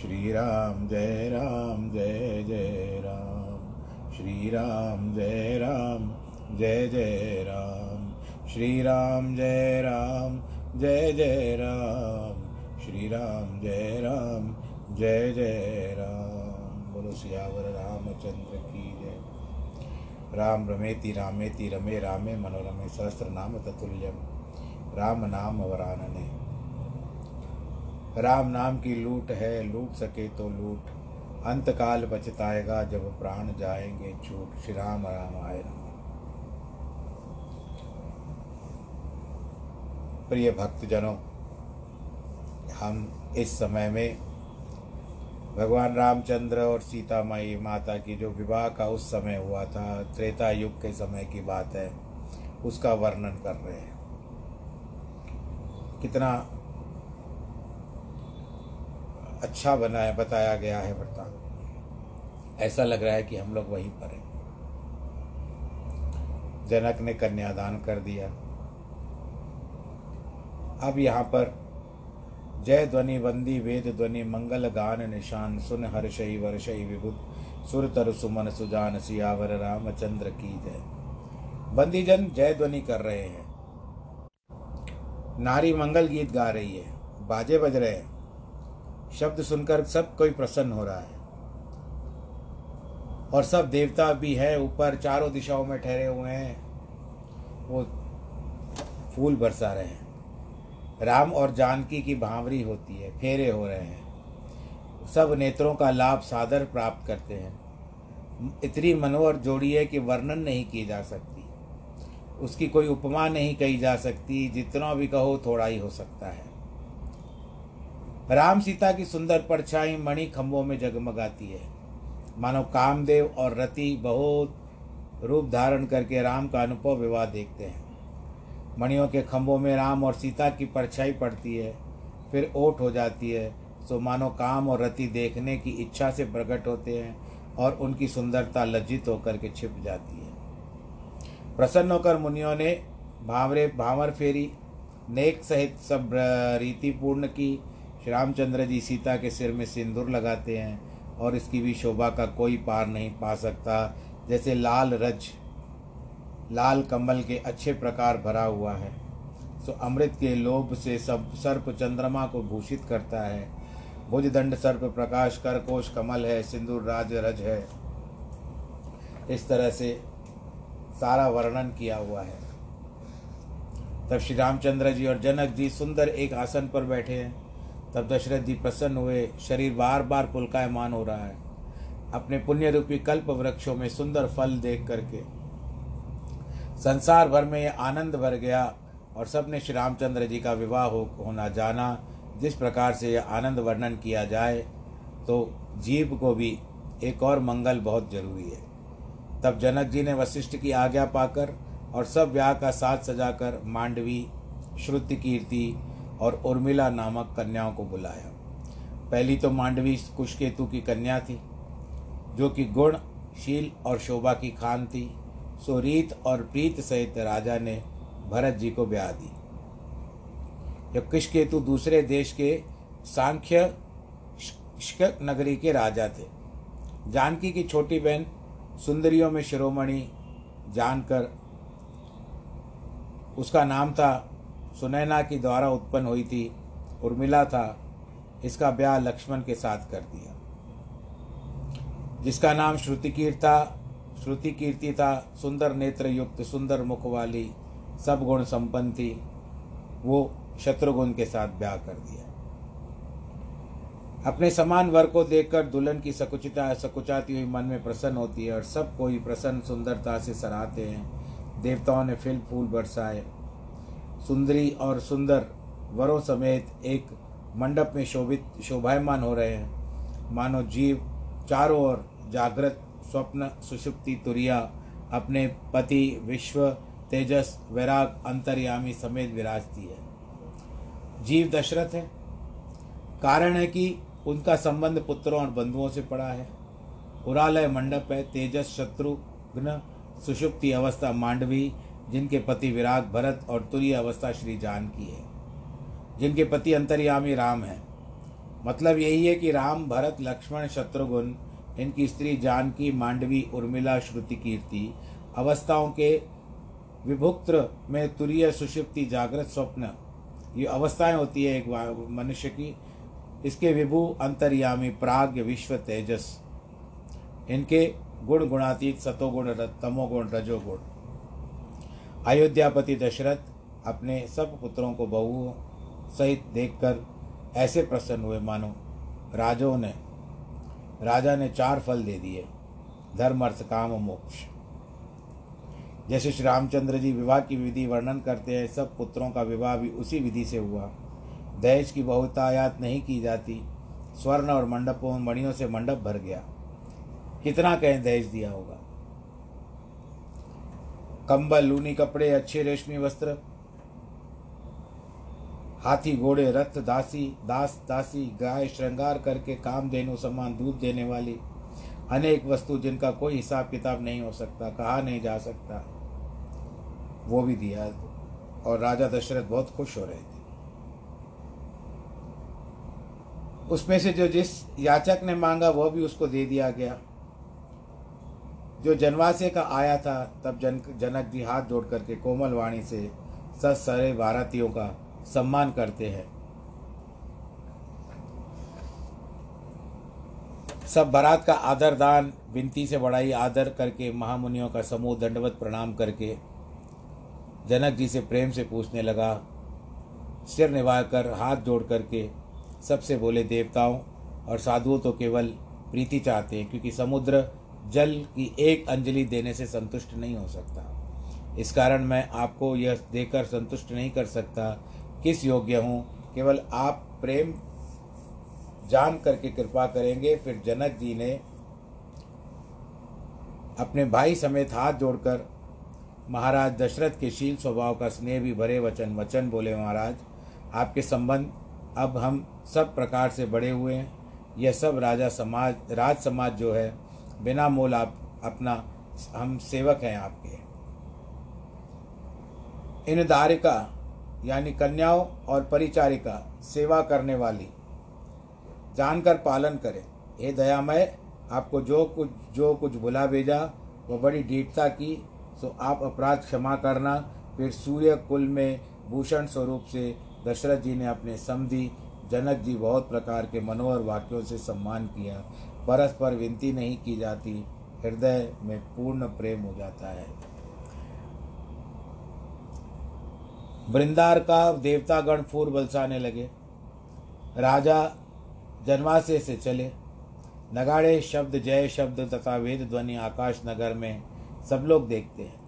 श्रीराम जय राम, जय जय राम। श्रीराम जय राम, जय जय राम। श्रीराम जय राम, जय जय राम। श्री राम जय राम, जय जय राम। बोलो, सियावर रामचंद्र की जय। राम रमेति रामेति रमे रामे, मनोरमे सहस्र नाम ततुल्यम। राम नाम वरानने। राम नाम की लूट है, लूट सके तो लूट। अंतकाल बचताएगा, जब प्राण जाएँगे छूट श्री राम राम राम प्रिय भक्तजनों, हम इस समय में भगवान रामचंद्र और सीता माई माता की जो विवाह का उस समय हुआ था, त्रेता युग के समय की बात है, उसका वर्णन कर रहे हैं। कितना अच्छा बनाया, बताया गया है बता ऐसा लग रहा है कि हम लोग वहीं पर हैं। जनक ने कन्यादान कर दिया। अब यहाँ पर, जय ध्वनि वंदी वेद ध्वनि मंगल गान निशान सुन हर्षई वर्षई विभुत, सुर तर सुमन सुजान सियावर रामचंद्र की जय। बंदीजन जय ध्वनि कर रहे हैं। नारी मंगल गीत गा रही है। बाजे बज रहे हैं। शब्द सुनकर सब कोई प्रसन्न हो रहा है। और सब देवता भी है, ऊपर चारों दिशाओं में ठहरे हुए हैं। वो फूल बरसा रहे हैं। राम और जानकी की भावरी होती है, फेरे हो रहे हैं। सब नेत्रों का लाभ सादर प्राप्त करते हैं। इतनी मनोहर जोड़ी है कि वर्णन नहीं की जा सकती। उसकी कोई उपमा नहीं कही जा सकती, जितना भी कहो थोड़ा ही हो सकता है। राम सीता की सुंदर परछाई मणि खंभों में जगमगाती है। मानो कामदेव और रति बहुत रूप धारण करके राम का अनुभव विवाह देखते हैं। मणियों के खंभों में राम और सीता की परछाई पड़ती है, फिर ओट हो जाती है। सो मानो काम और रति देखने की इच्छा से प्रकट होते हैं और उनकी सुंदरता लज्जित होकर के छिप जाती है। प्रसन्न होकर मुनियों ने भावरे भावर फेरी, नेक सहित सब रीति पूर्ण की। श्री रामचंद्र जी सीता के सिर में सिंदूर लगाते हैं और इसकी भी शोभा का कोई पार नहीं पा सकता। जैसे लाल रज, लाल कमल के अच्छे प्रकार भरा हुआ है, सो अमृत के लोभ से सब सर्प चंद्रमा को भूषित करता है। भुज दंड सर्प प्रकाश कर कोश कमल है, सिंदूर राज रज है। इस तरह से सारा वर्णन किया हुआ है। तब श्री रामचंद्र जी और जनक जी सुंदर एक आसन पर बैठे हैं। तब दशरथ जी प्रसन्न हुए। शरीर बार बार पुलकायमान हो रहा है। अपने पुण्य रूपी कल्प वृक्षों में सुंदर फल देख करके। संसार भर में आनंद भर गया और सबने श्री रामचंद्र जी का विवाह हो, होना जाना, जिस प्रकार से यह आनंद वर्णन किया जाए तो जीव को भी एक और मंगल बहुत ज़रूरी है। तब जनक जी ने वशिष्ठ की आज्ञा पाकर और सब ब्याह का साथ सजाकर, मांडवी, श्रुति कीर्ति और उर्मिला नामक कन्याओं को बुलाया। पहली तो मांडवी कुशकेतु की कन्या थी, जो कि गुण शील और शोभा की खान थी। सो रीत और प्रीत सहित राजा ने भरत जी को ब्याह दी। जब कुशकेतु दूसरे देश के सांख्य नगरी के राजा थे, जानकी की छोटी बहन सुंदरियों में शिरोमणि जानकर उसका नाम था सुनैना की द्वारा उत्पन्न हुई थी उर्मिला था, इसका ब्याह लक्ष्मण के साथ कर दिया। जिसका नाम श्रुतिकीर था श्रुति कीर्ति था, सुंदर नेत्र युक्त सुंदर मुख वाली सब गुण संपन्न थी वो शत्रुघ्न के साथ ब्याह कर दिया। अपने समान वर को देखकर दुल्हन की सकुचिता, सकुचाती हुई मन में प्रसन्न होती है और सब कोई प्रसन्न सुंदरता से सराहते हैं। देवताओं ने फिल फूल बरसाए। सुंदरी और सुंदर वरों समेत एक मंडप में शोभित, शोभायमान हो रहे हैं। मानो जीव चारों ओर जागृत, स्वप्न, सुषुप्ति, तुरिया, अपने पति विश्व, तेजस, वैराग, अंतर्यामी समेत विराजती है। जीव दशरथ है। कारण है कि उनका संबंध पुत्रों और बंधुओं से पड़ा है। उरालय मंडप है, तेजस शत्रुघ्न सुषुप्ति अवस्था, मांडवी जिनके पति विराग, भरत और तुरीय अवस्था श्री जानकी है। जिनके पति अंतर्यामी राम है। मतलब यही है कि राम, भरत, लक्ष्मण, शत्रुघ्न, इनकी स्त्री जानकी, मांडवी, उर्मिला, श्रुति कीर्ति, अवस्थाओं के विभुक्त में तुरीय सुषुप्ति जागृत स्वप्न, ये अवस्थाएँ होती है एक मनुष्य की। इसके विभु अंतर्यामी प्राग्ञ विश्व तेजस। इनके गुण गुणातीत, सतोगुण तमोगुण, रजोगुण। अयोध्यापति दशरथ अपने सब पुत्रों को बहुओं सहित देखकर ऐसे प्रसन्न हुए, मानो राजों ने, राजा ने चार फल दे दिए, धर्म, अर्थ, काम मोक्ष। जैसे श्री रामचंद्र जी विवाह की विधि वर्णन करते हैं, सब पुत्रों का विवाह भी उसी विधि से हुआ। दहेज की बहुतायात नहीं की जाती, स्वर्ण और मंडपों, मणियों से मंडप भर गया। कितना कहें दहेज दिया होगा? कंबल, लूनी कपड़े, अच्छे रेशमी वस्त्र, हाथी घोड़े रथ दासी, दास, दासी, गाय, श्रृंगार करके काम देनु समान दूध देने वाली अनेक वस्तु जिनका कोई हिसाब किताब नहीं हो सकता, कहा नहीं जा सकता। वो भी दिया और राजा दशरथ बहुत खुश हो रहे थे। उसमें से जो जिस याचक ने मांगा वह भी उसको दे दिया गया। जो जनवासे का आया था, तब जन, जनक जी हाथ जोड़ करके कोमल वाणी से सत सारे भारतीयों का सम्मान करते हैं। सब बारात का आदर दान, विनती से बड़ाई आदर करके महामुनियों का समूह दंडवत प्रणाम करके, जनक जी से प्रेम से पूछने लगा। सिर निभाकर हाथ जोड़ करके सबसे बोले, देवताओं और साधुओं तो केवल प्रीति चाहते हैं, क्योंकि समुद्र जल की एक अंजलि देने से संतुष्ट नहीं हो सकता। इस कारण मैं आपको यह देकर संतुष्ट नहीं कर सकता किस योग्य हूँ। केवल आप प्रेम जान करके कृपा करेंगे, फिर जनक जी ने अपने भाई समेत हाथ जोड़कर महाराज दशरथ के शील स्वभाव का स्नेह भी भरे वचन वचन बोले, महाराज, आपके संबंध अब हम सब प्रकार से बड़े हुए हैं। यह सब राजा समाज, राज समाज जो है बिना मोल आप, अपना, हम सेवक हैं आपके। इन दारिका, यानी कन्याओं और परिचारिका, सेवा करने वाली, जानकर पालन करें। हे दयामय, आपको जो कुछ जो कुछ बुला भेजा, वह बड़ी दीठता की, सो आप अपराध क्षमा करना, फिर सूर्य कुल में भूषण स्वरूप से दशरथ जी ने अपने समधि जनक जी बहुत प्रकार के मनोहर वाक्यों से सम्मान किया। परस्पर विनती नहीं की जाती, हृदय में पूर्ण प्रेम हो जाता है। वृंदार का देवतागण फूर बलसाने लगे। राजा जनवासे से चले। नगाड़े शब्द, जय शब्द तथा वेद ध्वनि आकाश नगर में सब लोग देखते हैं।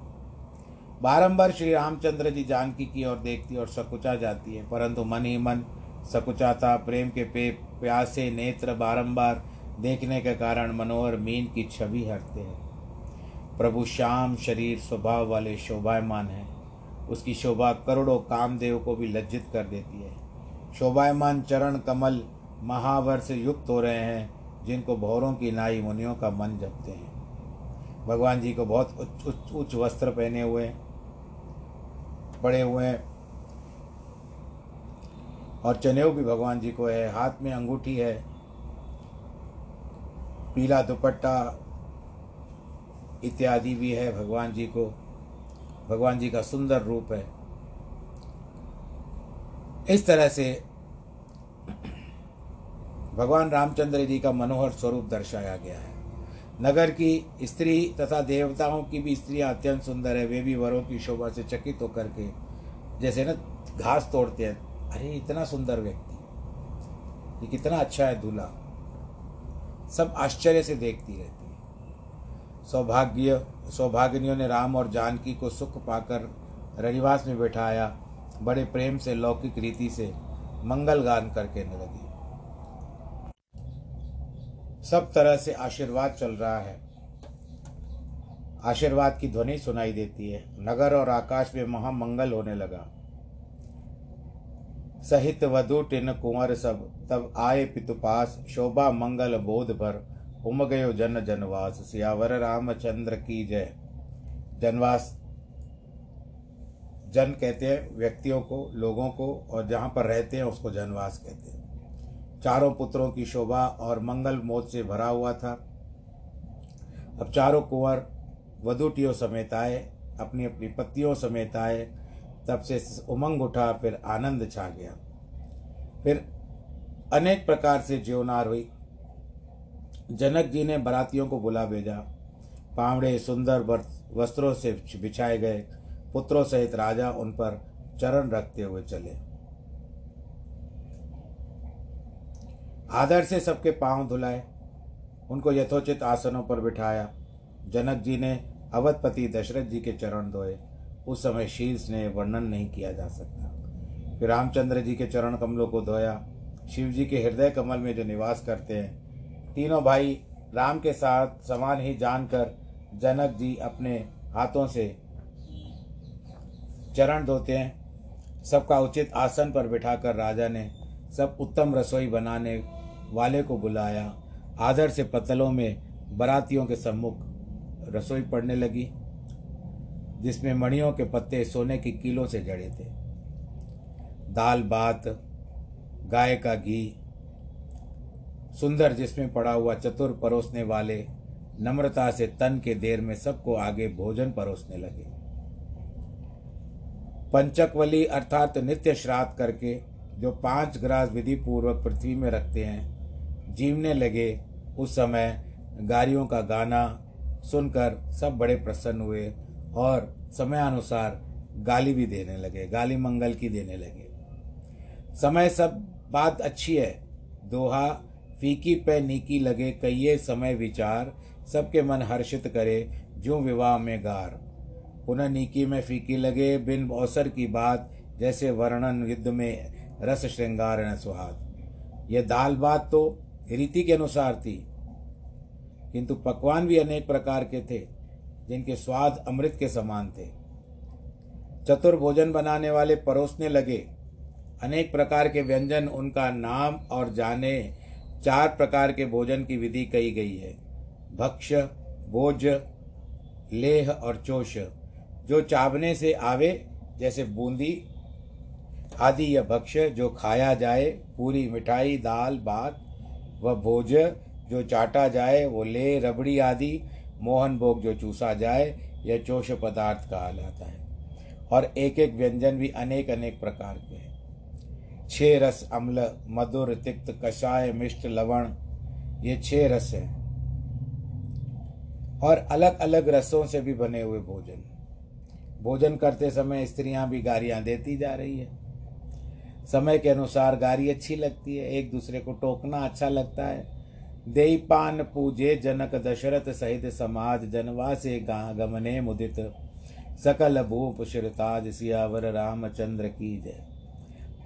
बारंबार श्री रामचंद्र जी जानकी की ओर देखती और सकुचा जाती है, परंतु मन ही मन सकुचाता, प्रेम के पे, प्यासे, नेत्र बारंबार देखने के कारण मनोहर मीन की छवि हटते हैं। प्रभु श्याम शरीर स्वभाव वाले शोभायमान है। उसकी शोभा करोड़ों कामदेव को भी लज्जित कर देती है। शोभायमान चरण कमल महावर से युक्त हो रहे हैं, जिनको भौरों की नाई मुनियों का मन जपते हैं। भगवान जी को बहुत उच्च उच्च उच्च वस्त्र पहने हुए, पड़े हुए हैं। और चनेव भी भगवान जी को है। हाथ में अंगूठी है। पीला दुपट्टा इत्यादि भी है भगवान जी को। भगवान जी का सुंदर रूप है। इस तरह से भगवान रामचंद्र जी का मनोहर स्वरूप दर्शाया गया है। नगर की स्त्री तथा देवताओं की भी स्त्रियाँ अत्यंत सुंदर है। वे भी वरों की शोभा से चकित होकर के जैसे ना घास तोड़ते हैं। अरे, इतना सुंदर व्यक्ति। ये कितना अच्छा है दूल्हा। सब आश्चर्य से देखती रहती है। सौभाग्य सौभाग्यों ने राम और जानकी को सुख पाकर रनिवास में बैठाया, बड़े प्रेम से, लौकिक रीति से मंगल गान करके लगी। सब तरह से आशीर्वाद चल रहा है। आशीर्वाद की ध्वनि सुनाई देती है। नगर और आकाश में महामंगल होने लगा। सहित वधु टिन कुंवर सब, तब आए पितुपास शोभा मंगल बोध भर उम गयो जन जनवास, सियावर रामचंद्र की जय। जनवास, जन कहते हैं, व्यक्तियों को, लोगों को, और जहाँ पर रहते हैं, उसको जनवास कहते हैं। चारों पुत्रों की शोभा और मंगल मोद से भरा हुआ था। अब चारों कुंवर वधुटियों समेत आए अपनी अपनी पत्तियों समेत आए तब से उमंग उठा, फिर आनंद छा गया। फिर अनेक प्रकार से जीवनार हुई। जनक जी ने बरातियों को बुला भेजा। पावड़े सुंदर वस्त्रों से बिछाए गए। पुत्रों सहित राजा उन पर चरण रखते हुए चले। आदर से सबके पाँव धुलाए। उनको यथोचित आसनों पर बिठाया। जनक जी ने अवधपति दशरथ जी के चरण धोए। उस समय शील स्नेह वर्णन नहीं किया जा सकता। फिर रामचंद्र जी के चरण कमलों को धोया। शिव जी के हृदय कमल में जो निवास करते हैं, तीनों भाई राम के साथ समान ही जानकर जनक जी अपने हाथों से चरण धोते हैं। सबका उचित आसन पर बिठाकर राजा ने सब उत्तम रसोई बनाने वाले को बुलाया। आदर से पतलों में बरातियों के सम्मुख रसोई पड़ने लगी। जिसमें मणियों के पत्ते सोने की कीलों से जड़े थे। दाल, भात, गाय का घी, सुंदर जिसमें पड़ा हुआ चतुर परोसने वाले, नम्रता से तन के देर में सबको आगे भोजन परोसने लगे। पंचकवली अर्थात नित्य श्राद्ध करके जो पाँच ग्रास विधि पूर्वक पृथ्वी में रखते हैं, जीवने लगे, उस समय गारियों का गाना सुनकर सब बड़े प्रसन्न हुए और समयानुसार गाली भी देने लगे, गाली मंगल की देने लगे। समय सब बात अच्छी है। दोहा, फीकी पे नीकी लगे, कहिए समय विचार, सबके मन हर्षित करे, जो विवाह में गार। पुनः नीकी में फीकी लगे, बिन अवसर की बात, जैसे वर्णन युद्ध में रस श्रृंगार न सुहाग। यह दाल बात तो रीति के अनुसार थी, किंतु पकवान भी अनेक प्रकार के थे। जिनके स्वाद अमृत के समान थे। चतुर भोजन बनाने वाले परोसने लगे। अनेक प्रकार के व्यंजन उनका नाम और जाने चार प्रकार के भोजन की विधि कही गई है। भक्ष भोज लेह और चोष जो चावने से आवे, जैसे बूंदी आदि यह भक्ष जो खाया जाए, पूरी मिठाई, दाल, भात, व भोज जो चाटा जाए, वो ले रबड़ी आदि मोहन भोग जो चूसा जाए, यह चोष पदार्थ कहा जाता है। और एक एक व्यंजन भी अनेक अनेक प्रकार के हैं। छह रस अम्ल, मधुर, तिक्त, कषाय, मिष्ट, लवण, ये छह रस हैं। और अलग अलग रसों से भी बने हुए भोजन। भोजन करते समय स्त्रियाँ भी गारियाँ देती जा रही है। समय के अनुसार गारी अच्छी लगती है, एक दूसरे को टोकना अच्छा लगता है। देई पान पूजे जनक दशरथ सहित समाज जनवासे गमने मुदित। सकल भूप शिरताज सियावर रामचंद्र की जय।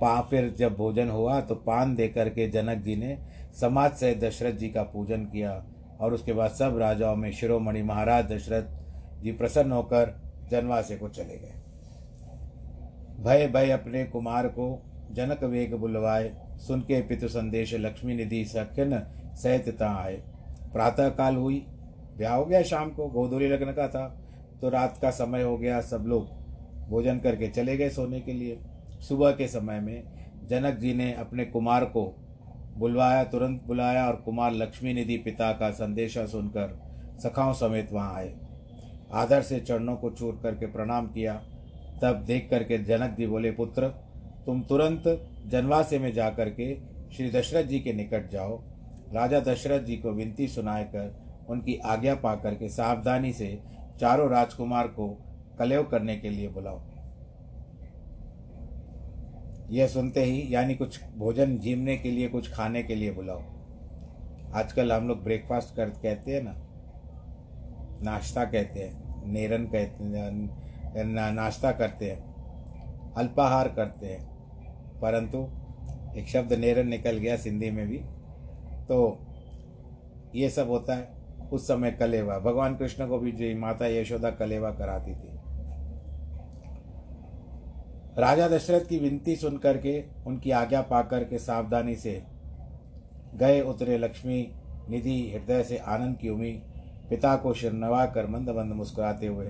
पा फिर जब भोजन हुआ तो पान दे करके जनक जी ने समाज से दशरथ जी का पूजन किया और उसके बाद सब राजाओं में शिरोमणि महाराज दशरथ जी प्रसन्न होकर जनवासे को चले गए। भय भय अपने कुमार को जनक वेग बुलवाए। सुन के पितु संदेश लक्ष्मी निधि सखन सहित आए प्रातः काल हुई, ब्याह हो गया शाम को, गोधूली लगन का था तो रात का समय हो गया, सब लोग भोजन करके चले गए सोने के लिए। सुबह के समय में जनक जी ने अपने कुमार को बुलवाया, तुरंत बुलाया और कुमार लक्ष्मी निधि पिता का संदेशा सुनकर सखाओं समेत वहाँ आए। आदर से चरणों को चूर करके प्रणाम किया। तब देख करके जनक जी बोले, पुत्र, तुम तुरंत जनवासे में जा करके श्री दशरथ जी के निकट जाओ। राजा दशरथ जी को विनती सुनाए कर उनकी आज्ञा पा करके सावधानी से चारों राजकुमार को कलेव करने के लिए बुलाओ। यह सुनते ही यानी कुछ भोजन जीमने के लिए कुछ खाने के लिए बुलाओ। आजकल हम लोग ब्रेकफास्ट कर कहते हैं ना नाश्ता कहते हैं नेरन कहते हैं ना, नाश्ता करते हैं अल्पाहार करते हैं। परंतु एक शब्द नेरन निकल गया सिंधी में भी। तो ये सब होता है उस समय कलेवा। भगवान कृष्ण को भी जो माता यशोदा कलेवा कराती थी। राजा दशरथ की विनती सुन करके, उनकी आज्ञा पाकर के सावधानी से गए उतरे लक्ष्मी निधि हृदय से आनंद की उम्मीद पिता को शिरनवा कर मंद मंद मुस्कुराते हुए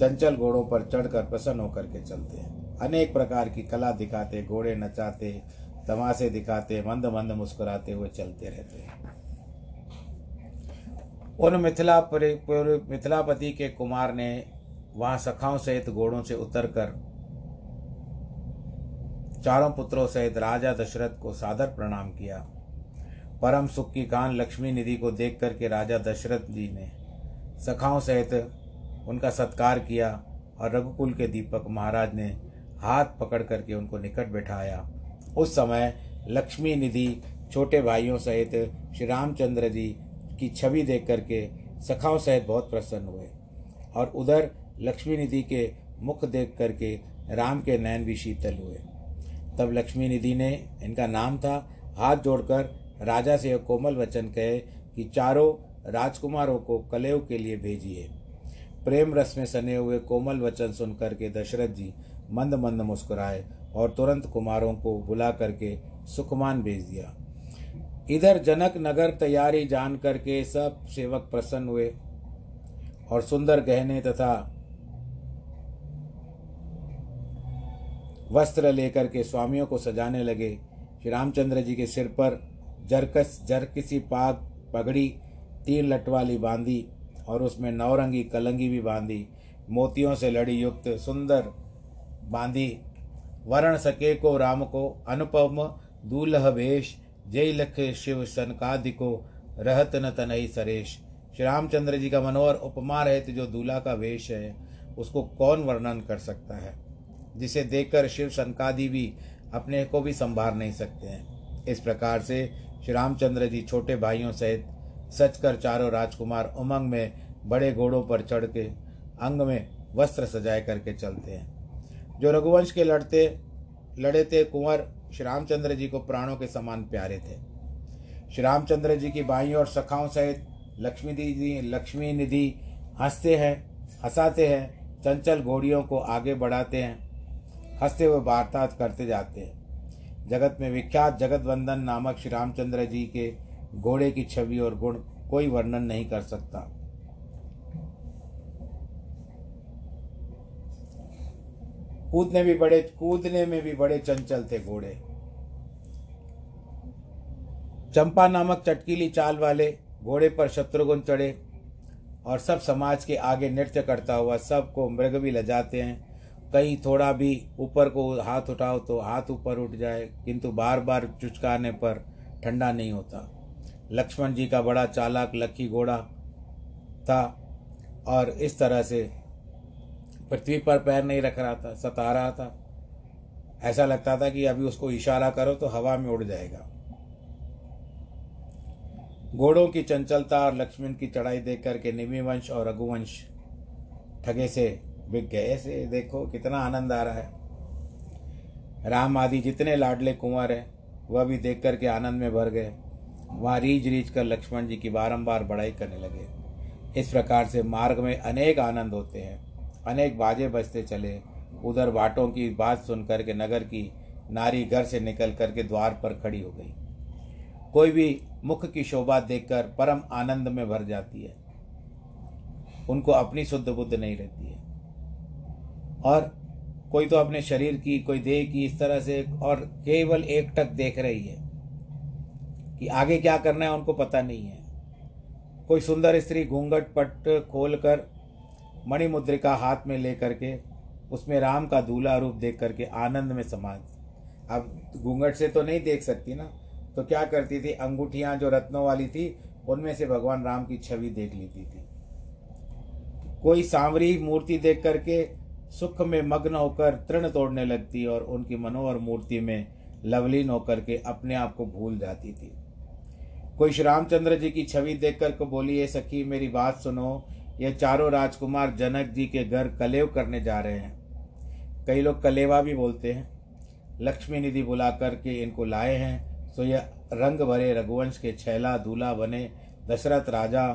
चंचल घोड़ों पर चढ़कर प्रसन्न होकर के चलते हैं। अनेक प्रकार की कला दिखाते, घोड़े नचाते तमाशे दिखाते, मंद मंद मुस्कुराते हुए चलते रहते हैं। उन मिथिला मिथिलापति के कुमार ने वहाँ सखाओं सहित घोड़ों से उतरकर, चारों पुत्रों सहित राजा दशरथ को सादर प्रणाम किया। परम सुख की कान लक्ष्मी निधि को देख करके राजा दशरथ जी ने सखाओं सहित उनका सत्कार किया और रघुकुल के दीपक महाराज ने हाथ पकड़ करके उनको निकट बैठाया। उस समय लक्ष्मी निधि छोटे भाइयों सहित श्री रामचंद्र जी की छवि देख करके सखाओं सहित बहुत प्रसन्न हुए और उधर लक्ष्मी निधि के मुख देख करके राम के नयन भी शीतल हुए। तब लक्ष्मी निधि ने इनका नाम था, हाथ जोड़कर राजा से कोमल वचन कहे कि चारों राजकुमारों को कलेव के लिए भेजिए। प्रेम रस में सने हुए कोमल वचन सुनकर के दशरथ जी मंद मंद मुस्कुराए और तुरंत कुमारों को बुला करके सुखमान भेज दिया। इधर जनक नगर तैयारी जान करके सब सेवक प्रसन्न हुए और सुंदर गहने तथा वस्त्र लेकर के स्वामियों को सजाने लगे। श्री रामचंद्र जी के सिर पर जरकस, जरकिसी पाग, पगड़ी, तीन लटवाली बांधी और उसमें नौरंगी कलंगी भी बांधी। मोतियों से लड़ी युक्त सुंदर बांधी वरण सके को राम को, अनुपम दूल्ह वेश जय लख शिव सनकादि को रहत न तनई सरेश। श्री रामचंद्र जी का मनोहर उपमा रहते जो दूल्हा का वेश है, उसको कौन वर्णन कर सकता है? जिसे देखकर शिव सनकादि भी अपने को भी संभार नहीं सकते हैं। इस प्रकार से श्री रामचंद्र जी छोटे भाइयों सहित सच कर चारों राजकुमार उमंग में बड़े घोड़ों पर चढ़ के अंग में वस्त्र सजाए करके चलते हैं। जो रघुवंश के लड़ते, लड़े थे कुंवर श्री रामचंद्र जी को प्राणों के समान प्यारे थे। श्री रामचंद्र जी की भाइयों और सखाओं सहित लक्ष्मी दीदी लक्ष्मी निधि हँसते हैं, हंसाते हैं, चंचल घोड़ियों को आगे बढ़ाते हैं, हँसते हुए वार्तात करते जाते हैं। जगत में विख्यात जगत वंदन नामक श्री रामचंद्र जी के घोड़े की छवि और गुण कोई वर्णन नहीं कर सकता। कूदने भी बड़े, कूदने में भी बड़े चंचल थे घोड़े। चंपा नामक चटकीली चाल वाले घोड़े पर शत्रुघ्न चढ़े और सब समाज के आगे नृत्य करता हुआ सबको मृग भी लजाते हैं। कहीं थोड़ा भी ऊपर को हाथ उठाओ तो हाथ ऊपर उठ जाए, किंतु बार बार चुचकाने पर ठंडा नहीं होता। लक्ष्मण जी का बड़ा चालाक लक्की घोड़ा था और इस तरह से पृथ्वी पर पैर नहीं रख रहा था, सता रहा था। ऐसा लगता था कि अभी उसको इशारा करो तो हवा में उड़ जाएगा। घोड़ों की चंचलता और लक्ष्मण की चढ़ाई देख करके निमि वंश और रघुवंश ठगे से बिक गए। ऐसे देखो, कितना आनंद आ रहा है। राम आदि जितने लाडले कुंवर हैं, वह भी देख करके आनंद में भर गए। वहाँ रीझ रीझ कर लक्ष्मण जी की बारंबार बड़ाई करने लगे। इस प्रकार से मार्ग में अनेक आनंद होते हैं। अनेक बाजे बजते चले। उधर बाटों की बात सुन करके नगर की नारी घर से निकल करके द्वार पर खड़ी हो गई। कोई भी मुख की शोभा देखकर परम आनंद में भर जाती है। उनको अपनी शुद्ध बुद्ध नहीं रहती है। और कोई तो अपने शरीर की, कोई देह की इस तरह से और केवल एक टक देख रही है कि आगे क्या करना है उनको पता नहीं है। कोई सुंदर स्त्री घूंघट पट खोल कर मणिमुद्रिका हाथ में ले करके उसमें राम का दूल्हा रूप देख करके आनंद में समाज अब घूंघट से तो नहीं देख सकती ना। तो क्या करती थी? अंगूठियाँ जो रत्नों वाली थी, उनमें से भगवान राम की छवि देख लेती थी। कोई सांवरी मूर्ति देख करके सुख में मग्न होकर तृण तोड़ने लगती और उनकी मनोहर मूर्ति में लवलीन होकर के अपने आप को भूल जाती थी। कोई श्री रामचंद्र जी की छवि देखकर को बोली ये सखी, मेरी बात सुनो ये चारों राजकुमार जनक जी के घर कलेव करने जा रहे हैं। कई लोग कलेवा भी बोलते हैं। लक्ष्मी निधि बुला करके इनको लाए हैं। तो यह रंग भरे रघुवंश के छैला दूल्हा बने दशरथ राजा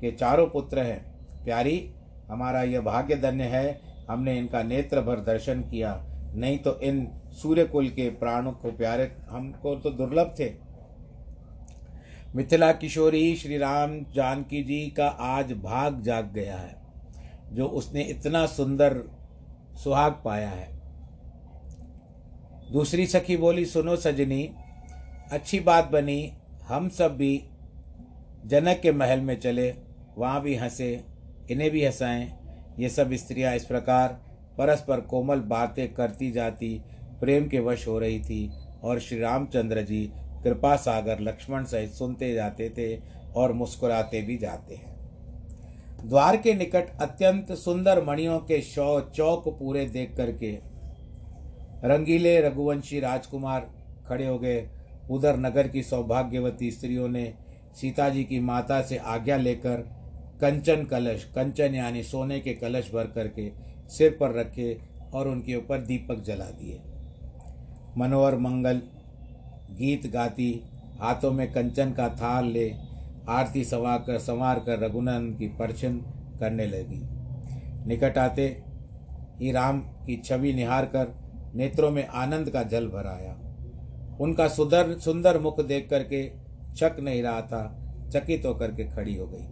के चारों पुत्र हैं। प्यारी, हमारा यह भाग्य धन्य है, हमने इनका नेत्र भर दर्शन किया। नहीं तो इन सूर्य कुल के प्राणों को प्यारे, हमको तो दुर्लभ थे। मिथिला किशोरी श्री राम जानकी जी का आज भाग जाग गया है, जो उसने इतना सुंदर सुहाग पाया है। दूसरी सखी बोली, सुनो सजनी, अच्छी बात बनी, हम सब भी जनक के महल में चले, वहाँ भी हंसे, इन्हें भी हंसाएँ। ये सब स्त्रियाँ इस प्रकार परस्पर कोमल बातें करती जाती, प्रेम के वश हो रही थी और श्री रामचंद्र जी कृपा सागर लक्ष्मण सहित सुनते जाते थे और मुस्कुराते भी जाते हैं। द्वार के निकट अत्यंत सुंदर मणियों के शौ चौक पूरे देख करके रंगीले रघुवंशी राजकुमार खड़े हो गए। उधर नगर की सौभाग्यवती स्त्रियों ने सीता जी की माता से आज्ञा लेकर कंचन कलश, कंचन यानी सोने के कलश भर करके सिर पर रखे और उनके ऊपर दीपक जला दिए। मनोहर मंगल गीत गाती, हाथों में कंचन का थाल ले, आरती सवा कर, संवार कर रघुनंद की परछन करने लगी। निकट आते ही राम की छवि निहार कर नेत्रों में आनंद का जल भराया उनका सुंदर सुंदर मुख देख करके चक नहीं रहा था, चकित होकर के खड़ी हो गई।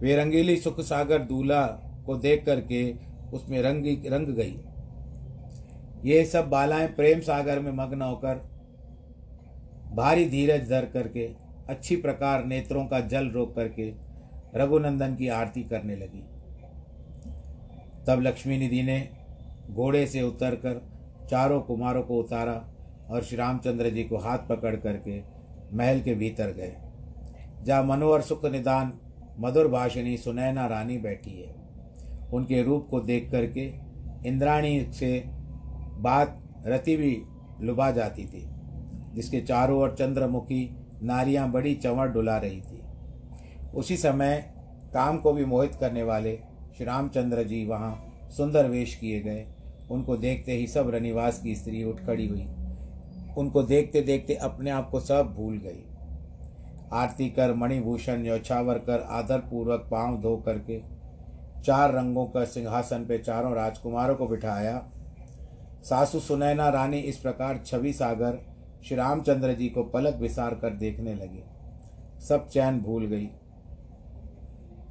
वे रंगीली सुख सागर दूल्हा को देख करके उसमें रंगी, रंग गई। ये सब बालाएँ प्रेम सागर में मग्न होकर भारी धीरज धर करके, अच्छी प्रकार नेत्रों का जल रोक करके रघुनंदन की आरती करने लगी। तब लक्ष्मी निधि ने घोड़े से उतरकर चारों कुमारों को उतारा और श्री रामचंद्र जी को हाथ पकड़ करके महल के भीतर गए, जहाँ मनोहर सुख निदान, मधुर भाषिणी सुनैना रानी बैठी है। उनके रूप को देख करके इंद्राणी से बात रति भी लुभा जाती थी। जिसके चारों ओर चंद्रमुखी नारियाँ बड़ी चंवर डुला रही थी। उसी समय काम को भी मोहित करने वाले श्री रामचंद्र जी वहाँ सुंदर वेश किए गए। उनको देखते ही सब रनिवास की स्त्री उठ खड़ी हुई। उनको देखते देखते अपने आप को सब भूल गई। आरती कर, मणिभूषण यौछावर कर आदर पूर्वक पाँव धो करके चार रंगों का सिंहासन पे चारों राजकुमारों को बिठाया। सासू सुनैना रानी इस प्रकार छवि सागर श्री रामचंद्र जी को पलक विसार कर देखने लगे। सब चैन भूल गई।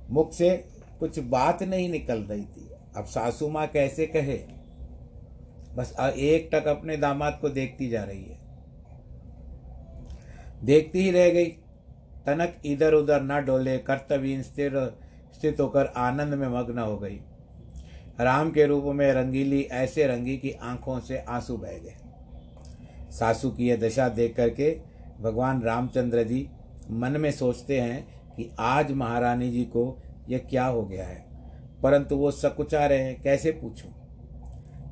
मुख से कुछ बात नहीं निकल रही थी। अब सासू माँ कैसे कहे? बस एक टक अपने दामाद को देखती जा रही है। देखती ही रह गई। तनक इधर उधर न डोले कर्तव्य स्थिर स्थित होकर आनंद में मग्न हो गई। राम के रूप में रंगीली, ऐसे रंगी की आँखों से आँसू बह गए। सासू की यह दशा देख करके भगवान रामचंद्र जी मन में सोचते हैं कि आज महारानी जी को यह क्या हो गया है। परंतु वो सकुचा रहे हैं, कैसे पूछूँ?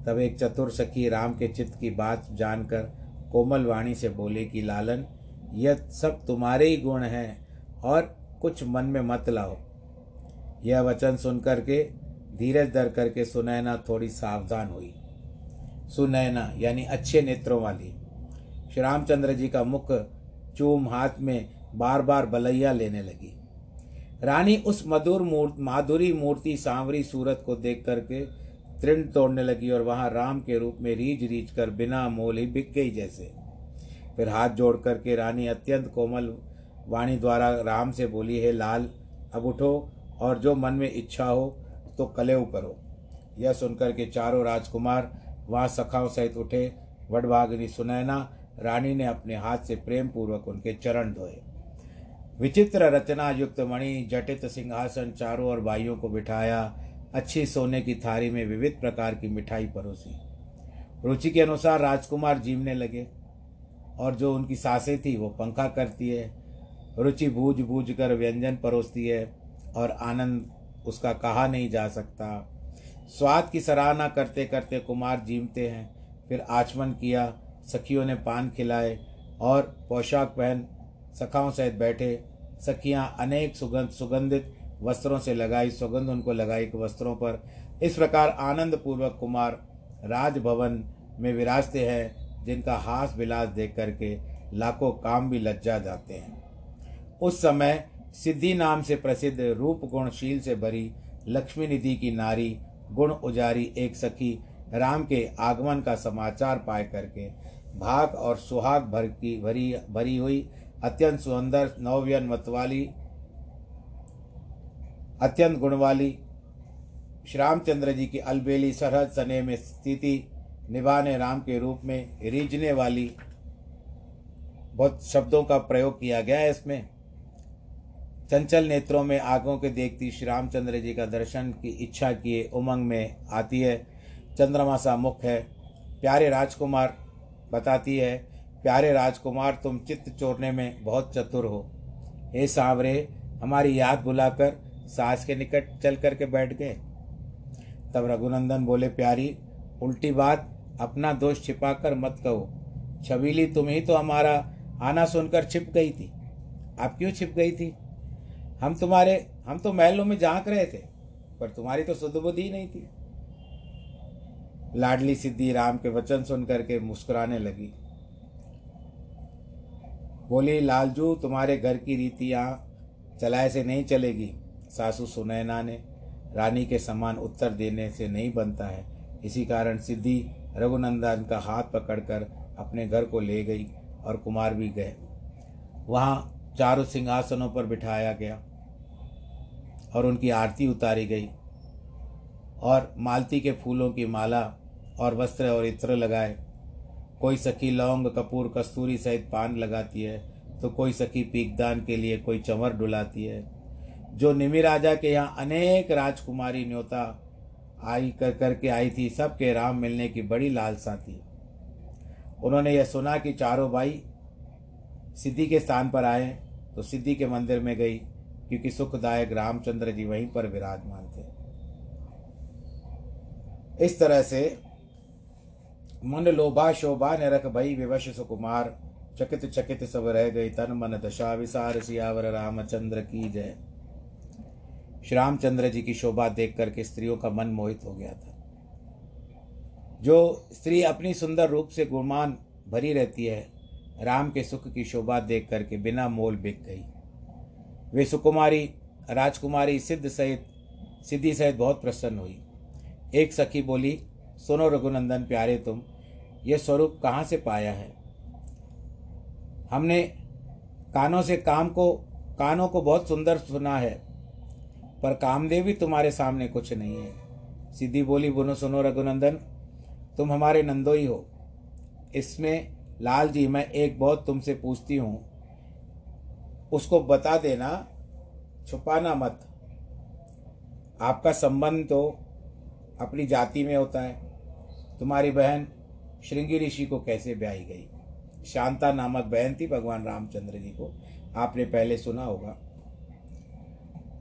तब एक चतुर सखी राम के चित्त की बात जानकर कोमल वाणी से बोले कि, लालन, यह सब तुम्हारे ही गुण हैं और कुछ मन में मत लाओ। यह वचन सुनकर के धीरज धर करके सुनैना थोड़ी सावधान हुई। सुनैना, यानी अच्छे नेत्रों वाली श्री रामचंद्र जी का मुख चूम हाथ में बार बार बलैया लेने लगी। रानी उस मधुर मूर्त, माधुरी मूर्ति सांवरी सूरत को देख करके तृण तोड़ने लगी और वहाँ राम के रूप में रीझ रीझ कर बिना मोल ही बिक गई जैसे। फिर हाथ जोड़ करके रानी अत्यंत कोमल वाणी द्वारा राम से बोली, है लाल, अब उठो और जो मन में इच्छा हो तो कलेव करो। यह सुनकर के चारों राजकुमार वहाँ सखाओं सहित उठे वडभागिनी सुनैना रानी ने अपने हाथ से प्रेम पूर्वक उनके चरण धोए। विचित्र रचना युक्त मणि जटित सिंहासन चारों और भाइयों को बिठाया, अच्छी सोने की थारी में विविध प्रकार की मिठाई परोसी। रुचि के अनुसार राजकुमार जीवने लगे, और जो उनकी सासें थी वो पंखा करती है। रुचि बूझ बूझ कर व्यंजन परोसती है, और आनंद उसका कहा नहीं जा सकता। स्वाद की सराहना करते करते कुमार जीमते हैं, फिर आचमन किया सखियों ने पान खिलाए और पोशाक पहन सखाओं सहित बैठे। सखियाँ अनेक सुगंध सुगंधित वस्त्रों से लगाई। सुगंध उनको लगाई वस्त्रों पर। इस प्रकार आनंद पूर्वक कुमार राजभवन में विराजते हैं, जिनका हास विलास देख करके लाखों काम भी लज्जा जाते हैं। उस समय सिद्धि नाम से प्रसिद्ध रूप गुणशील से भरी लक्ष्मी निधि की नारी, गुण उजारी एक सखी राम के आगमन का समाचार पाए करके भाग और सुहाग भर की भरी भरी हुई, अत्यंत सुंदर नवयन मतवाली अत्यंत गुणवाली श्री रामचंद्र जी की अलबेली, सरहद सने में स्थिति, निभाने राम के रूप में रीझने वाली, बहुत शब्दों का प्रयोग किया गया है इसमें। चंचल नेत्रों में आगों के देखती श्री रामचंद्र जी का दर्शन की इच्छा किए उमंग में आती है। चंद्रमा सा मुख है। प्यारे राजकुमार बताती है, प्यारे राजकुमार, तुम चित्त चोरने में बहुत चतुर हो। हे सांवरे, हमारी याद बुलाकर सास के निकट चल करके बैठ गए। तब रघुनंदन बोले, प्यारी, उल्टी बात, अपना दोष छिपाकर मत कहो। छबीली तुम ही तो हमारा आना सुनकर छिप गई थी। आप क्यों छिप गई थी? हम तुम्हारे, हम तो महलों में झाँक रहे थे, पर तुम्हारी तो शुद्ध बुद्धि नहीं थी। लाडली सिद्धि राम के वचन सुन करके मुस्कुराने लगी। बोली, लालजू, तुम्हारे घर की रीति यहाँ चलाए से नहीं चलेगी। सासू सुनैना ने रानी के समान उत्तर देने से नहीं बनता है। इसी कारण सिद्धि रघुनंदन का हाथ पकड़कर अपने घर को ले गई और कुमार भी गए। वहाँ चारों सिंहासनों पर बिठाया गया और उनकी आरती उतारी गई और मालती के फूलों की माला और वस्त्र और इत्र लगाए। कोई सखी लौंग, कपूर, कस्तूरी सहित पान लगाती है तो कोई सखी पीकदान के लिए कोई चंवर डुलाती है। जो निमि राजा के यहाँ अनेक राजकुमारी न्योता आई कर, करके आई थी, सबके राम मिलने की बड़ी लालसा थी। उन्होंने यह सुना कि चारों भाई सिद्धि के स्थान पर आए तो सिद्धि के मंदिर में गई, क्योंकि सुखदायक रामचंद्र जी वहीं पर विराजमान थे। इस तरह से मन लोभा शोभा ने रख भई विवश सुकुमार। चकित चकित सब रह गई तन मन दशा विसार, सियावर रामचंद्र की जय। श्री रामचंद्र जी की शोभा देख करके स्त्रियों का मन मोहित हो गया था। जो स्त्री अपनी सुंदर रूप से गुणमान भरी रहती है, राम के सुख की शोभा देख करके बिना मोल बिक गई। वे सुकुमारी, राजकुमारी सिद्ध सहित, सिद्धि सहित बहुत प्रसन्न हुई। एक सखी बोली, सुनो रघुनंदन प्यारे तुम ये स्वरूप कहाँ से पाया है? हमने कानों से काम को, कानों को बहुत सुंदर सुना है, पर कामदेव भी तुम्हारे सामने कुछ नहीं है। सीधी बोली, बोनो सुनो रघुनंदन, तुम हमारे नंदोई हो। इसमें लाल जी, मैं एक बहुत तुमसे पूछती हूँ। उसको बता देना, छुपाना मत। आपका संबंध तो अपनी जाति में होता है। तुम्हारी बहन श्रृंगी ऋषि को कैसे ब्याई गई? शांता नामक बहन थी भगवान रामचंद्र जी को। आपने पहले सुना होगा।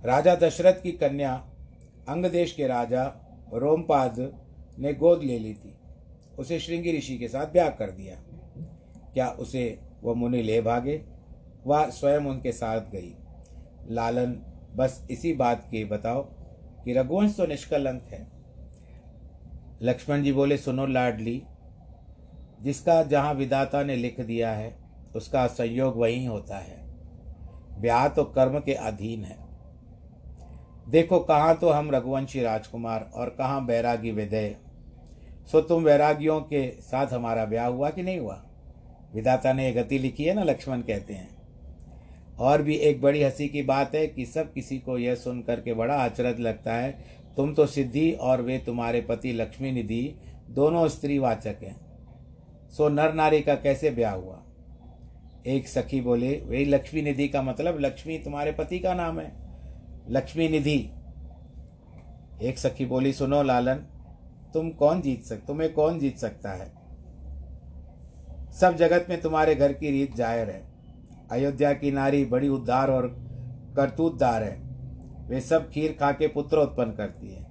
राजा दशरथ की कन्या अंग देश के राजा रोमपाद ने गोद ले ली थी। उसे श्रृंगी ऋषि के साथ ब्याह कर दिया। क्या उसे वह मुनि ले भागे? वह स्वयं उनके साथ गई। लालन, बस इसी बात के बताओ कि रघुवंश तो निष्कलंक है। लक्ष्मण जी बोले, सुनो लाडली जिसका जहाँ विदाता ने लिख दिया है, उसका संयोग वहीं होता है। ब्याह तो कर्म के अधीन है। देखो, कहाँ तो हम रघुवंशी राजकुमार और कहाँ बैरागी विदय। सो तुम वैरागियों के साथ हमारा ब्याह हुआ कि नहीं हुआ? विदाता ने यह गति लिखी है ना, लक्ष्मण कहते हैं। और भी एक बड़ी हँसी की बात है कि सब किसी को यह सुन करके बड़ा आचरज लगता है, तुम तो सिद्धि और वे तुम्हारे पति लक्ष्मी निधि, दोनों स्त्रीवाचक हैं। सो नर नारी का कैसे ब्याह हुआ? एक सखी बोले, वही लक्ष्मी निधि का मतलब लक्ष्मी तुम्हारे पति का नाम है। लक्ष्मी निधि। एक सखी बोली, सुनो लालन, तुम कौन जीत सक, तुम्हें कौन जीत सकता है? सब जगत में तुम्हारे घर की रीत ज़ाहिर है। अयोध्या की नारी बड़ी उद्धार और करतूतदार है। वे सब खीर खा के पुत्र उत्पन्न करती है।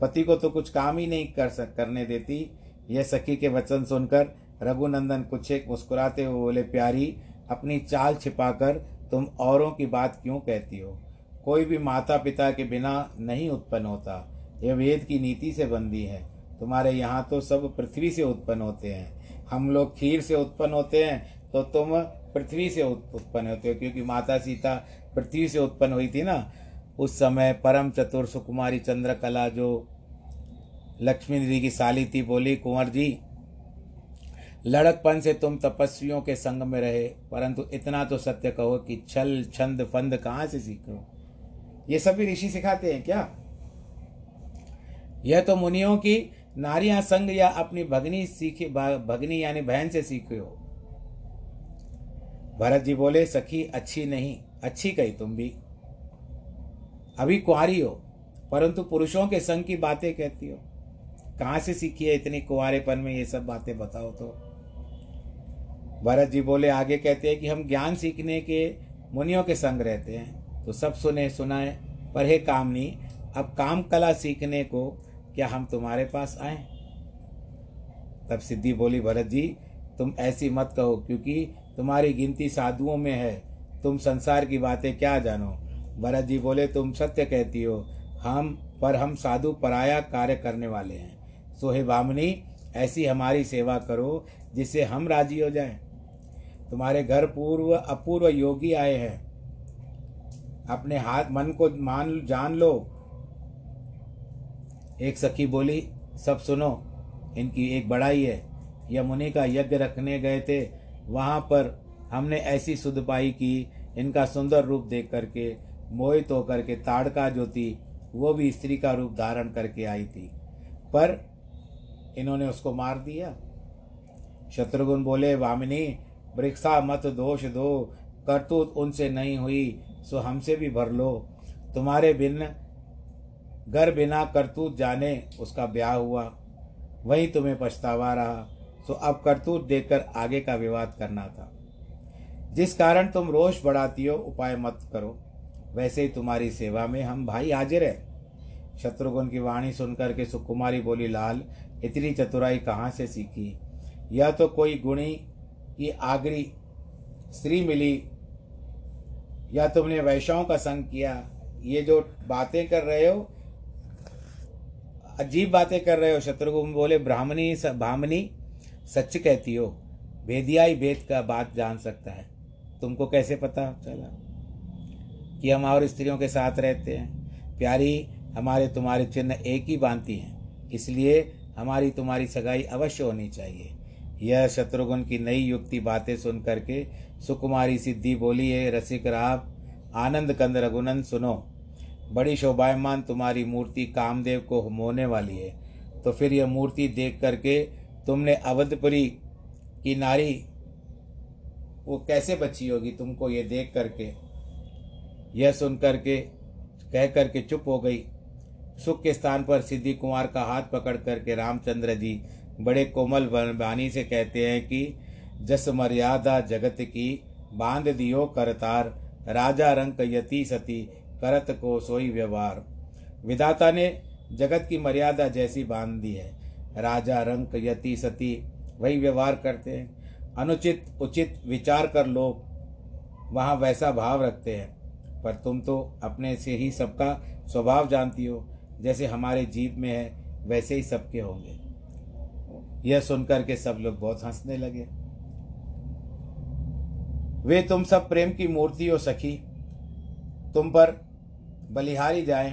पति को तो कुछ काम ही नहीं कर सक, करने देती। यह सखी के वचन सुनकर रघुनंदन कुछ एक मुस्कुराते हुए बोले, प्यारी, अपनी चाल छिपाकर तुम औरों की बात क्यों कहती हो? कोई भी माता पिता के बिना नहीं उत्पन्न होता। यह वेद की नीति से बंदी है। तुम्हारे यहाँ तो सब पृथ्वी से उत्पन्न होते हैं। हम लोग खीर से उत्पन्न होते हैं तो तुम पृथ्वी से उत्पन्न होते हो, क्योंकि माता सीता पृथ्वी से उत्पन्न हुई थी ना। उस समय परम चतुर सुकुमारी चंद्रकला, जो लक्ष्मी दीदी की साली थी, बोली, कुंवर जी लड़कपन से तुम तपस्वियों के संग में रहे, परंतु इतना तो सत्य कहो कि छल, छंद, फंद कहाँ से सीखो ये सभी ऋषि सिखाते हैं क्या? यह तो मुनियों की नारियाँ संग या अपनी भगनी सीखे भगनी यानी बहन से सीखे हो। भरत जी बोले, सखी, अच्छी नहीं, अच्छी कही तुम भी। अभी कुआरी हो, परंतु पुरुषों के संग की बातें कहती हो। कहाँ से सीखी है इतनी कुआरेपन में ये सब बातें बताओ तो? भरत जी बोले, आगे कहते हैं कि हम ज्ञान सीखने के मुनियों के संग रहते हैं तो सब सुने सुनाए, पर हे कामनी, अब काम कला सीखने को क्या हम तुम्हारे पास आए? तब सिद्धि बोली, भरत जी, तुम ऐसी मत कहो, क्योंकि तुम्हारी गिनती साधुओं में है, तुम संसार की बातें क्या जानो? भरत जी बोले, तुम सत्य कहती हो, हम, पर हम साधु पराया कार्य करने वाले हैं। सोहे बामनी, ऐसी हमारी सेवा करो, जिससे हम राज़ी हो जाएँ। तुम्हारे घर पूर्व, अपूर्व योगी आए हैं। अपने हाथ, मन को मान, जान लो। एक सखी बोली, सब सुनो, इनकी एक बड़ाई है। यह मुनि का यज्ञ रखने गए थे। वहाँ पर हमने ऐसी सुध पाई कि। इनका सुंदर रूप देख करके, मोहित होकर के ताड़का जो थी, वो भी स्त्री का रूप धारण करके आई थी। पर इन्होंने उसको मार दिया। शत्रुघ्न बोले, वामिनी वृक्षा मत दोष दो, करतूत उनसे नहीं हुई, सो हमसे भी भर लो। तुम्हारे बिन, घर बिना करतूत जाने उसका ब्याह हुआ। वही तुम्हें पछतावा रहा, सो अब करतूत देखकर आगे का विवाद करना था। जिस कारण तुम रोष बढ़ाती हो, उपाय मत करो। वैसे ही तुम्हारी सेवा में हम भाई हाजिर है। शत्रुघ्न की वाणी सुनकर के सुकुमारी बोली, लाल, इतनी चतुराई कहाँ से सीखी? यह तो कोई गुणी की आगरी स्त्री मिली, या तुमने वैश्यों का संग किया? ये जो बातें कर रहे हो, अजीब बातें कर रहे हो, शत्रुघ्न बोले, ब्राह्मणी ब्राह्मणी, सच कहती हो, भेदिया ही भेद का बात जान सकता है। तुमको कैसे पता चला कि हम और स्त्रियों के साथ रहते हैं? प्यारी, हमारे तुम्हारे चिन्ह एक ही बांधती हैं, इसलिए हमारी तुम्हारी सगाई अवश्य होनी चाहिए। यह शत्रुघ्न की नई युक्ति बातें सुन करके सुकुमारी सिद्धि बोली, है रसिक राव आनंद कंद रघुनंद सुनो। बड़ी शोभायमान तुम्हारी मूर्ति कामदेव को मोने वाली है। तो फिर यह मूर्ति देख करके तुमने अवधपुरी की नारी वो कैसे बची होगी तुमको ये देख करके? यह सुन करके, कह करके चुप हो गई। सुख के स्थान पर सिद्धि कुमार का हाथ पकड़ करके रामचंद्र जी बड़े कोमल वाणी से कहते हैं कि जस मर्यादा जगत की बाँध दियो करतार, राजा रंक यति सती, करत को सोई व्यवहार। विधाता ने जगत की मर्यादा जैसी बाँध दी है। राजा रंक यति सती, वही व्यवहार करते हैं। अनुचित, उचित विचार कर लोग वहाँ वैसा भाव रखते हैं। पर तुम तो अपने से ही सबका स्वभाव जानती हो, जैसे हमारे जीव में है, वैसे ही सबके होंगे। यह सुनकर के सब लोग बहुत हंसने लगे। वे तुम सब प्रेम की मूर्ति हो सखी, तुम पर बलिहारी जाए,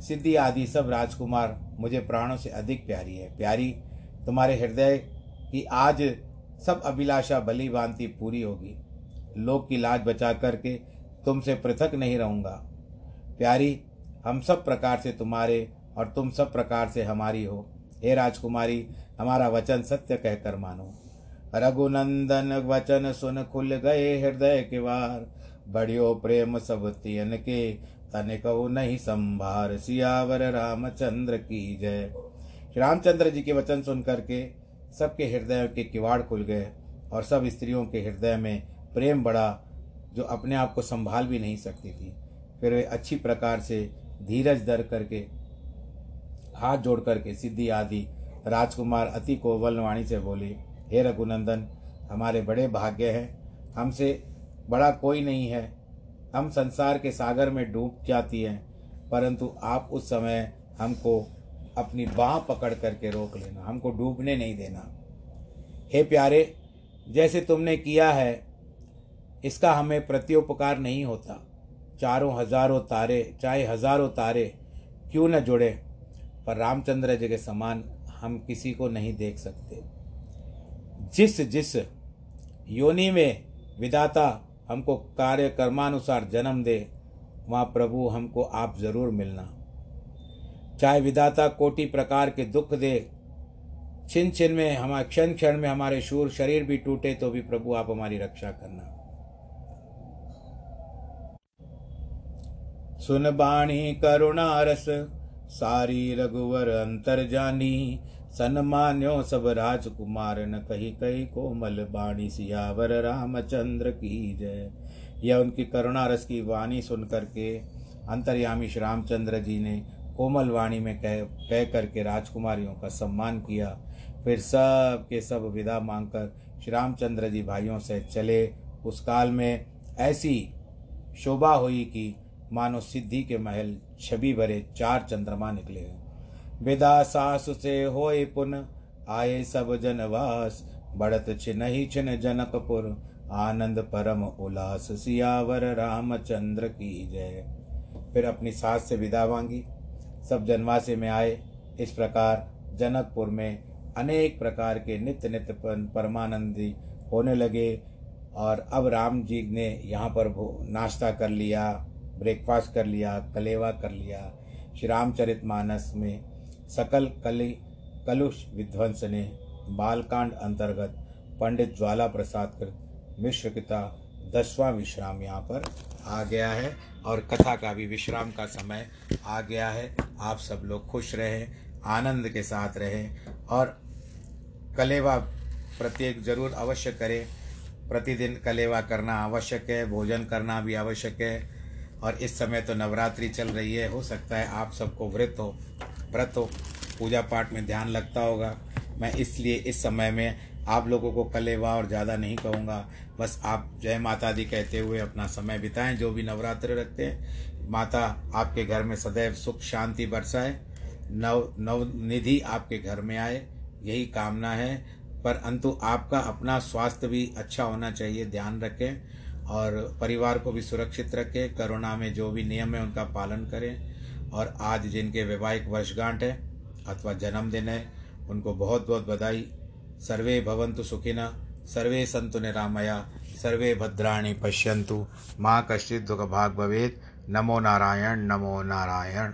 सिद्धि आदि सब राजकुमार मुझे प्राणों से अधिक प्यारी है। प्यारी, तुम्हारे हृदय की आज सब अभिलाषा बलि भांति पूरी होगी। लोक की लाज बचा करके तुमसे पृथक नहीं रहूँगा। प्यारी, हम सब प्रकार से तुम्हारे और तुम सब प्रकार से हमारी हो। हे राजकुमारी, हमारा वचन सत्य कहकर मानो। रघुनंदन वचन सुन खुल गए हृदय के वार। बढ़ियो प्रेम सब तियन के, तने कहो नहीं संभार। सियावर रामचंद्र की जय। श्री रामचंद्र जी के वचन सुन करके सबके हृदय के किवाड़ खुल गए और सब स्त्रियों के हृदय में प्रेम बढ़ा जो अपने आप को संभाल भी नहीं सकती थी। फिर वे अच्छी प्रकार से धीरज धर करके हाथ जोड़ करके सिद्धि आदि राजकुमार अति कोवल वाणी से बोले, हे रघुनंदन, हमारे बड़े भाग्य हैं। हमसे बड़ा कोई नहीं है। हम संसार के सागर में डूब जाती हैं, परंतु आप उस समय हमको अपनी बाह पकड़ करके रोक लेना, हमको डूबने नहीं देना। हे प्यारे, जैसे तुमने किया है, इसका हमें प्रत्युपकार नहीं होता। चारों हज़ारों तारे, चाहे हज़ारों तारे क्यों न जुड़े पर रामचंद्र जी के समान हम किसी को नहीं देख सकते। जिस जिस योनि में विदाता हमको कार्य कर्मानुसार जन्म दे, वहाँ प्रभु हमको आप ज़रूर मिलना। चाहे विदाता कोटि प्रकार के दुख दे, छिन छिन में हमारे क्षण क्षण में हमारे शूर शरीर भी टूटे तो भी प्रभु आप हमारी रक्षा करना। सुन बाणी करुणा रस सारी रघुवर अंतर जानी, सन्मान्यो सब राजकुमार न कही कही कोमल बाणी, सियावर रामचंद्र की जय। यह उनकी करुणा रस की वाणी सुन करके अंतर्यामी श्री रामचंद्र जी ने कोमल वाणी में कह कह करके राजकुमारियों का सम्मान किया। फिर सब के सब विदा मांगकर श्री रामचंद्र जी भाइयों से चले। उस काल में ऐसी शोभा हुई कि मानो सिद्धि के महल छवि भरे चार चंद्रमा निकले। विदा सास से होए पुन आए सब जनवास। बढ़त छिन ही छिन जनकपुर, आनंद परम उल्लास, सियावर रामचंद्र की जय। फिर अपनी सास से विदा मांगी। सब जनवासे में आए। इस प्रकार जनकपुर में अनेक प्रकार के नित्य नित्य परमानंदी होने लगे और अब राम जी ने यहाँ पर नाश्ता कर लिया। ब्रेकफास्ट कर लिया कलेवा कर लिया, श्री रामचरित मानस में सकल कलि, कलुष विध्वंस ने बालकांड अंतर्गत पंडित ज्वाला प्रसाद मिश्र पिता दसवां विश्राम यहाँ पर आ गया है और कथा का भी विश्राम का समय आ गया है। आप सब लोग खुश रहें, आनंद के साथ रहें और कलेवा प्रत्येक ज़रूर अवश्य करें। प्रतिदिन कलेवा करना आवश्यक है, भोजन करना भी आवश्यक है। और इस समय तो नवरात्रि चल रही है। हो सकता है आप सबको व्रत हो व्रत हो, पूजा पाठ में ध्यान लगता होगा। मैं इसलिए इस समय में आप लोगों को कलेवा और ज़्यादा नहीं कहूँगा। बस आप जय माता दी कहते हुए अपना समय बिताएँ, जो भी नवरात्र रखते हैं। माता आपके घर में सदैव सुख, शांति बरसाए। नव नव निधि आपके घर में आए, यही कामना है। पर अंतु आपका अपना स्वास्थ्य भी अच्छा होना चाहिए, ध्यान रखें। और परिवार को भी सुरक्षित रखें। कोरोना में जो भी नियम है, उनका पालन करें। और आज जिनके वैवाहिक वर्षगांठ है अथवा जन्मदिन है, उनको बहुत बहुत बधाई। सर्वे भवन्तु सुखिन सर्वे संतु निरामया, सर्वे भद्राणी पश्यंतु माँ कश्चित् दुःखभाग् भवेत्। नमो नारायण नमो नारायण।